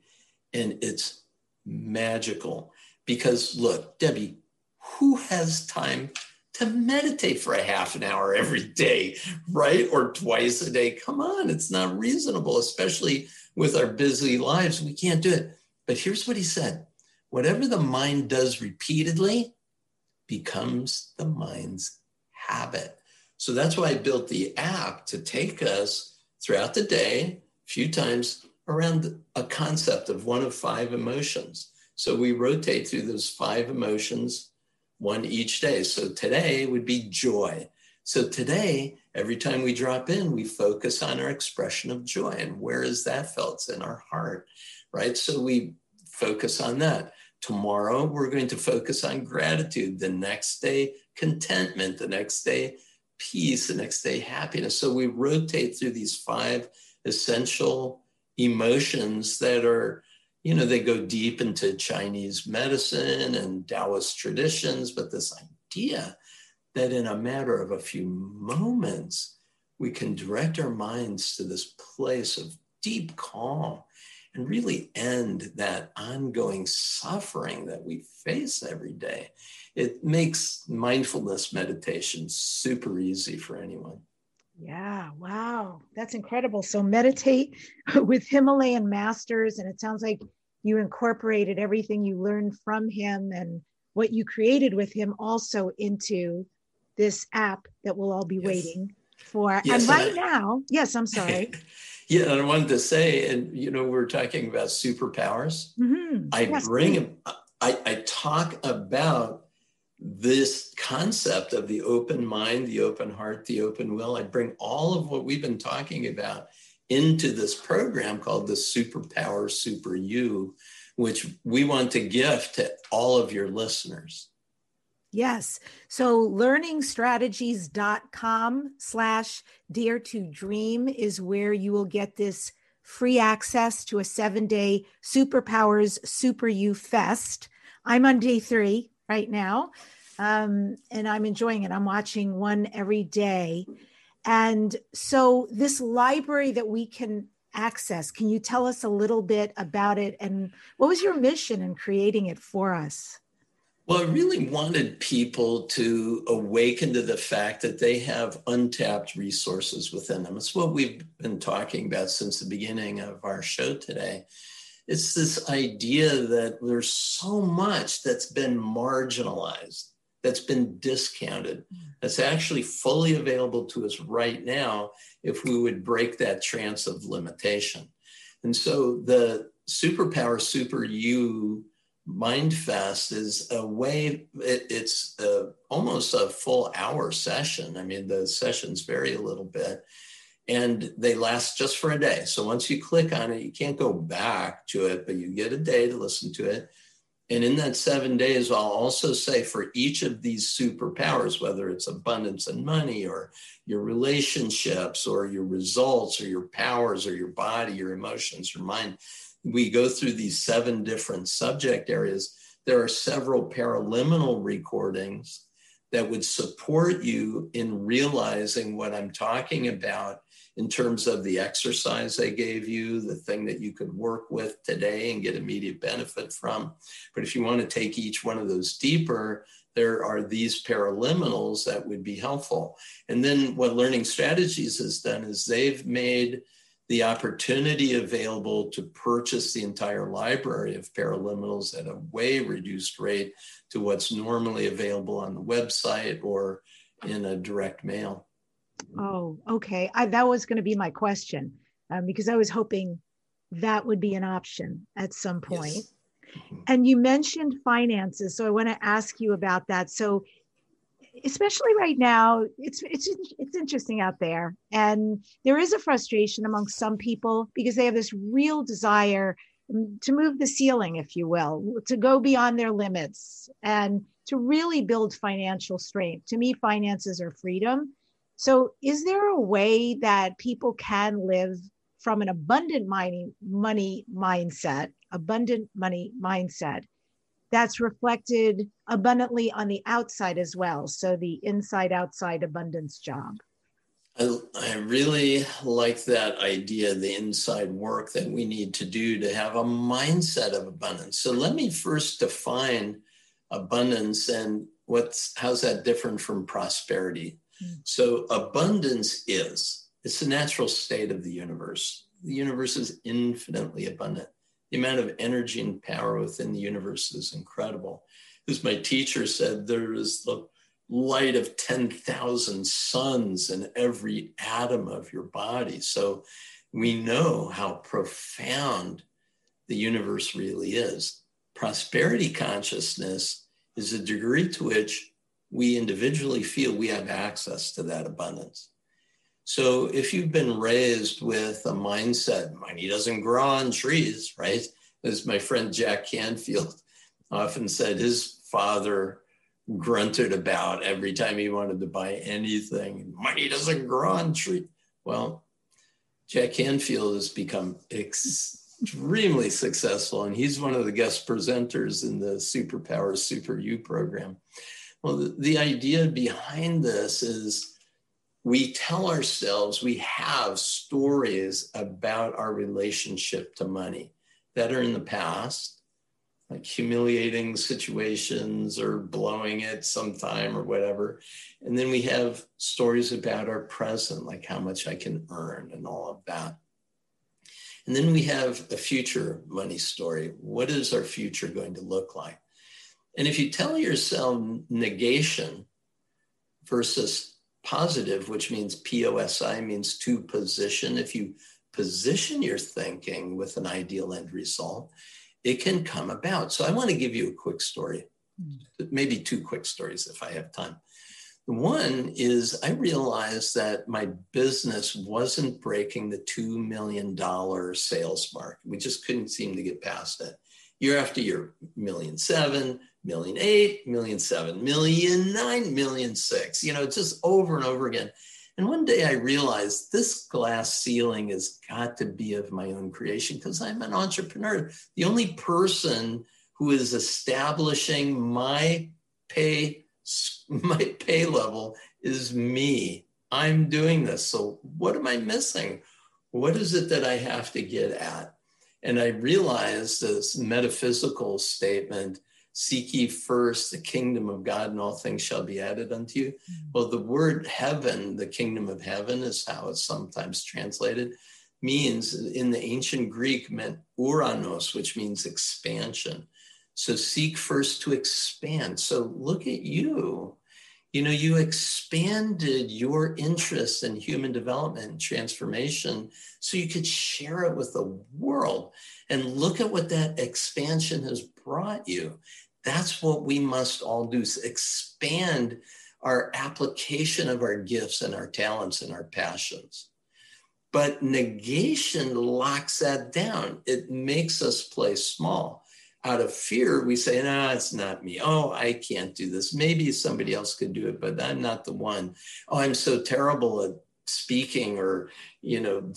and it's magical because look, Debbie, who has time to meditate for a half an hour every day, right? Or twice a day? Come on, it's not reasonable, especially with our busy lives. We can't do it. But here's what he said whatever the mind does repeatedly becomes the mind's habit. So that's why I built the app to take us throughout the day, a few times around a concept of one of five emotions. So we rotate through those five emotions, one each day. So today would be joy. So today, every time we drop in, we focus on our expression of joy. And where is that felt? It's in our heart, right? So we focus on that. Tomorrow, we're going to focus on gratitude. The next day, contentment. The next day, peace. The next day, happiness. So we rotate through these five essential emotions that are, you know, they go deep into Chinese medicine and Taoist traditions, but this idea that in a matter of a few moments, we can direct our minds to this place of deep calm and really end that ongoing suffering that we face every day. It makes mindfulness meditation super easy for anyone. Yeah, wow. That's incredible. So meditate with Himalayan masters and it sounds like you incorporated everything you learned from him and what you created with him also into this app that we'll all be yes. waiting for. Yes, and right I, now, yes, I'm sorry. yeah, and I wanted to say, and you know, we're talking about superpowers. Mm-hmm. I yes, bring, I, I talk about this concept of the open mind, the open heart, the open will. I bring all of what we've been talking about into this program called the Superpower Super You, which we want to gift to all of your listeners. Yes. So learningstrategies.com slash dare to dream is where you will get this free access to a seven day superpowers super you fest. I'm on day three right now. Um, and I'm enjoying it. I'm watching one every day. And so, this library that we can access, can you tell us a little bit about it? And what was your mission in creating it for us? Well, I really wanted people to awaken to the fact that they have untapped resources within them. It's what we've been talking about since the beginning of our show today it's this idea that there's so much that's been marginalized, that's been discounted, that's actually fully available to us right now if we would break that trance of limitation. And so the superpower super you mindfest is a way it, it's a, almost a full hour session i mean the sessions vary a little bit and they last just for a day. So once you click on it, you can't go back to it, but you get a day to listen to it. And in that seven days, I'll also say for each of these superpowers, whether it's abundance and money or your relationships or your results or your powers or your body, your emotions, your mind, we go through these seven different subject areas. There are several paraliminal recordings that would support you in realizing what I'm talking about in terms of the exercise I gave you, the thing that you could work with today and get immediate benefit from. But if you want to take each one of those deeper, there are these paraliminals that would be helpful. And then what Learning Strategies has done is they've made the opportunity available to purchase the entire library of paraliminals at a way reduced rate to what's normally available on the website or in a direct mail. Oh, okay. I, that was going to be my question um, because I was hoping that would be an option at some point. Yes. Mm-hmm. And you mentioned finances, so I want to ask you about that. So, especially right now, it's it's it's interesting out there, and there is a frustration among some people because they have this real desire to move the ceiling, if you will, to go beyond their limits and to really build financial strength. To me, finances are freedom so, is there a way that people can live from an abundant money, money mindset, abundant money mindset that's reflected abundantly on the outside as well? So, the inside outside abundance job. I, I really like that idea, the inside work that we need to do to have a mindset of abundance. So, let me first define abundance and what's how's that different from prosperity hmm. so abundance is, it's the natural state of the universe. The universe is infinitely abundant. The amount of energy and power within the universe is incredible. As my teacher said, there is the light of 10,000 suns in every atom of your body. So we know how profound the universe really is. Prosperity consciousness is a degree to which we individually feel we have access to that abundance. So if you've been raised with a mindset, money doesn't grow on trees, right? As my friend Jack Canfield often said, his father grunted about every time he wanted to buy anything. Money doesn't grow on trees. Well, Jack Canfield has become extremely successful, and he's one of the guest presenters in the Superpower Super You program. Well, the, the idea behind this is we tell ourselves we have stories about our relationship to money that are in the past, like humiliating situations or blowing it sometime or whatever. And then we have stories about our present, like how much I can earn and all of that. And then we have a future money story. What is our future going to look like? And if you tell yourself negation versus positive, which means POSI means to position, if you position your thinking with an ideal end result, it can come about. So I want to give you a quick story, maybe two quick stories if I have time. One is I realized that my business wasn't breaking the $2 million sales mark. We just couldn't seem to get past it. Year after year, million seven, million eight, million seven, million nine, million six, you know, just over and over again. And one day I realized this glass ceiling has got to be of my own creation because I'm an entrepreneur. The only person who is establishing my pay, my pay level is me. I'm doing this. So what am I missing? What is it that I have to get at? And I realized this metaphysical statement seek ye first the kingdom of God and all things shall be added unto you. Mm-hmm. Well, the word heaven, the kingdom of heaven is how it's sometimes translated, means in the ancient Greek meant uranos, which means expansion. So seek first to expand. So look at you. You know, you expanded your interest in human development and transformation so you could share it with the world. And look at what that expansion has brought you. That's what we must all do is expand our application of our gifts and our talents and our passions. But negation locks that down. It makes us play small. out of fear, we say, no, it's not me. Oh, I can't do this. Maybe somebody else could do it, but I'm not the one. Oh, I'm so terrible at speaking or, you know,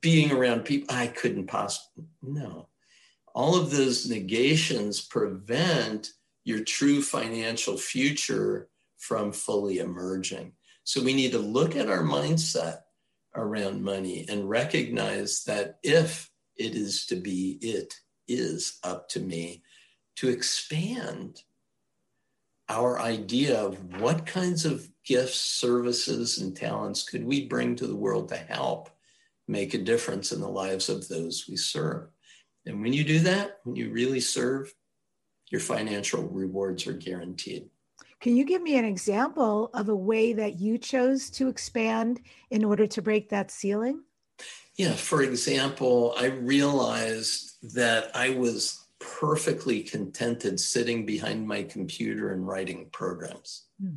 being around people. I couldn't possibly. No. All of those negations prevent your true financial future from fully emerging. So we need to look at our mindset around money and recognize that if it is to be, it is up to me to expand our idea of what kinds of gifts, services, and talents could we bring to the world to help make a difference in the lives of those we serve. And when you do that, when you really serve, your financial rewards are guaranteed. Can you give me an example of a way that you chose to expand in order to break that ceiling? Yeah, for example, I realized that I was perfectly contented sitting behind my computer and writing programs. Hmm.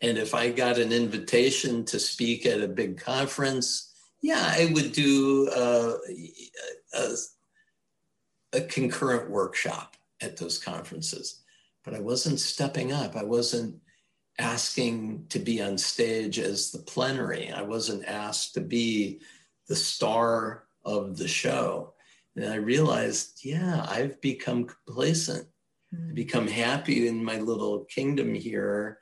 And if I got an invitation to speak at a big conference, yeah, I would do a, a, a concurrent workshop at those conferences. But I wasn't stepping up. I wasn't asking to be on stage as the plenary. I wasn't asked to be the star of the show. And I realized, yeah, I've become complacent, mm. become happy in my little kingdom here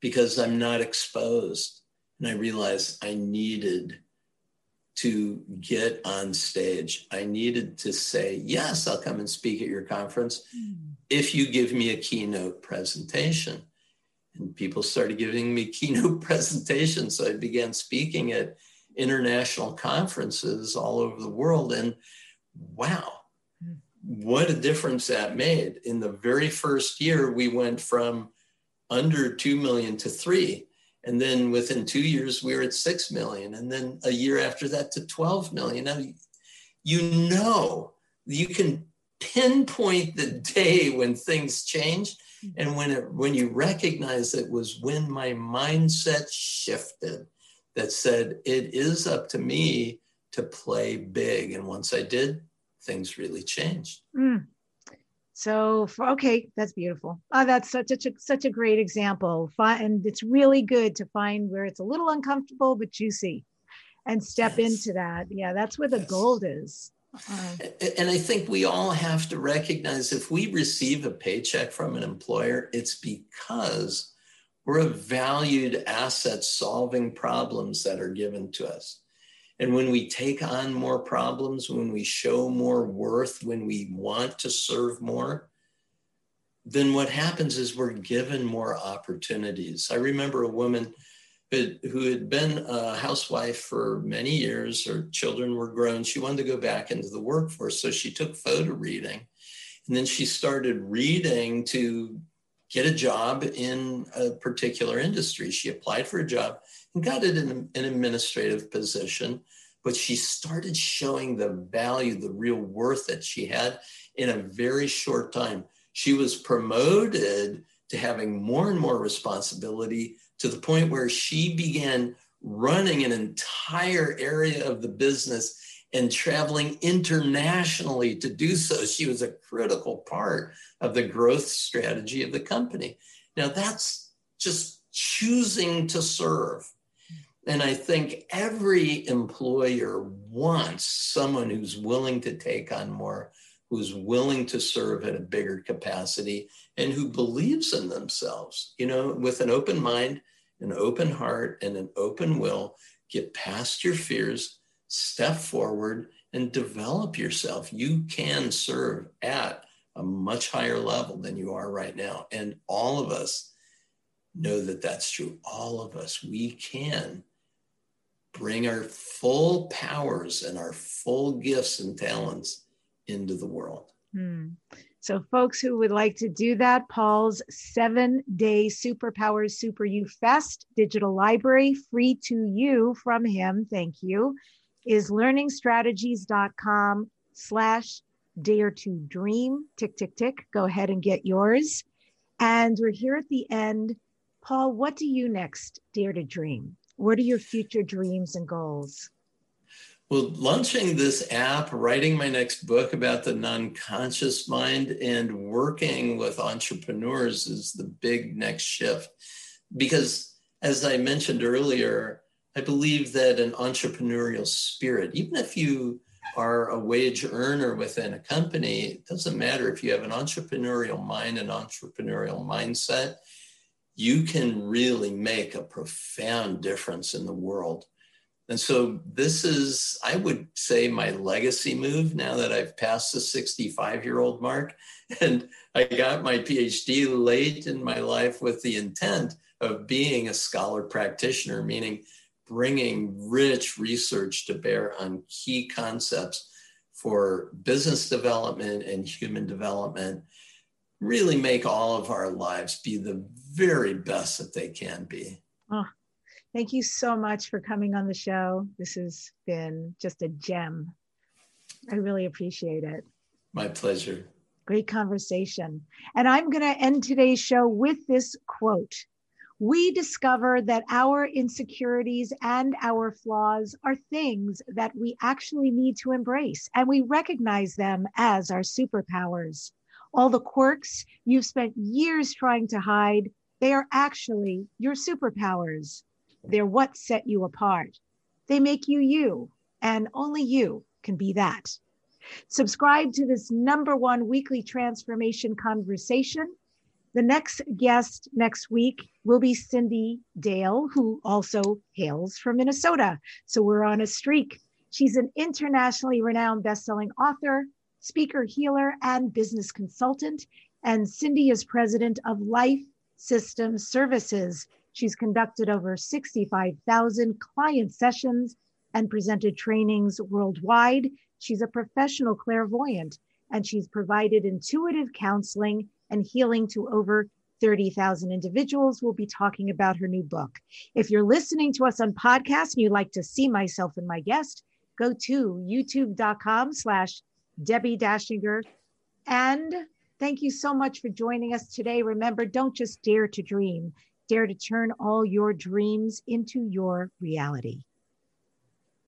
because I'm not exposed. And I realized I needed to get on stage. I needed to say, yes, I'll come and speak at your conference mm. if you give me a keynote presentation. And people started giving me keynote presentations. So I began speaking at international conferences all over the world. And wow, what a difference that made. In the very first year, we went from under 2 million to three. And then within two years, we were at 6 million. And then a year after that to 12 million. Now, you know, you can pinpoint the day when things changed. And when it, when you recognize it was when my mindset shifted that said, it is up to me to play big. And once I did, things really changed. Mm. So, for, okay, that's beautiful. Oh, that's such a such a great example, and it's really good to find where it's a little uncomfortable but juicy, and step yes. into that. Yeah, that's where the yes. gold is. Uh, and I think we all have to recognize if we receive a paycheck from an employer, it's because we're a valued asset solving problems that are given to us. And when we take on more problems, when we show more worth, when we want to serve more, then what happens is we're given more opportunities. I remember a woman who had been a housewife for many years, her children were grown. She wanted to go back into the workforce. So she took photo reading. And then she started reading to get a job in a particular industry. She applied for a job got it in an administrative position, but she started showing the value, the real worth that she had in a very short time. She was promoted to having more and more responsibility to the point where she began running an entire area of the business and traveling internationally to do so. She was a critical part of the growth strategy of the company. Now, that's just choosing to serve. And I think every employer wants someone who's willing to take on more, who's willing to serve at a bigger capacity, and who believes in themselves, you know, with an open mind, an open heart, and an open will. Get past your fears step forward and develop yourself. You can serve at a much higher level than you are right now. And all of us know that that's true. All of us, we can bring our full powers and our full gifts and talents into the world. Hmm. So, folks who would like to do that, Paul's seven day Superpowers Super You Fest digital library, free to you from him. Thank you is learningstrategies.com slash dare to dream. Tick, tick, tick. Go ahead and get yours. And we're here at the end. Paul, what do you next dare to dream? What are your future dreams and goals? Well, launching this app, writing my next book about the non conscious mind, and working with entrepreneurs is the big next shift. Because, as I mentioned earlier, I believe that an entrepreneurial spirit, even if you are a wage earner within a company, it doesn't matter if you have an entrepreneurial mind and entrepreneurial mindset, you can really make a profound difference in the world. And so this is, I would say, my legacy move now that I've passed the 65 year old mark. And I got my PhD late in my life with the intent of being a scholar practitioner, meaning bringing rich research to bear on key concepts for business development and human development, really make all of our lives be the very best that they can be. Oh, thank you so much for coming on the show. This has been just a gem. I really appreciate it. My pleasure. Great conversation. And I'm going to end today's show with this quote we discover that our insecurities and our flaws are things that we actually need to embrace, and we recognize them as our superpowers. All the quirks you've spent years trying to hide, they are actually your superpowers. They're what set you apart. They make you you, and only you can be that. Subscribe to this number one weekly transformation conversation the next guest next week will be Cyndi Dale, who also hails from Minnesota. So we're on a streak. She's an internationally renowned best-selling author, speaker, healer, and business consultant. And Cyndi is president of Life Systems Services. She's conducted over 65,000 client sessions and presented trainings worldwide. She's a professional clairvoyant and she's provided intuitive counseling and healing to over 30,000 individuals. We'll be talking about her new book. If you're listening to us on podcast and you'd like to see myself and my guest, go to youtube.com slash Debbie Dachinger. And thank you so much for joining us today. Remember, don't just dare to dream, dare to turn all your dreams into your reality.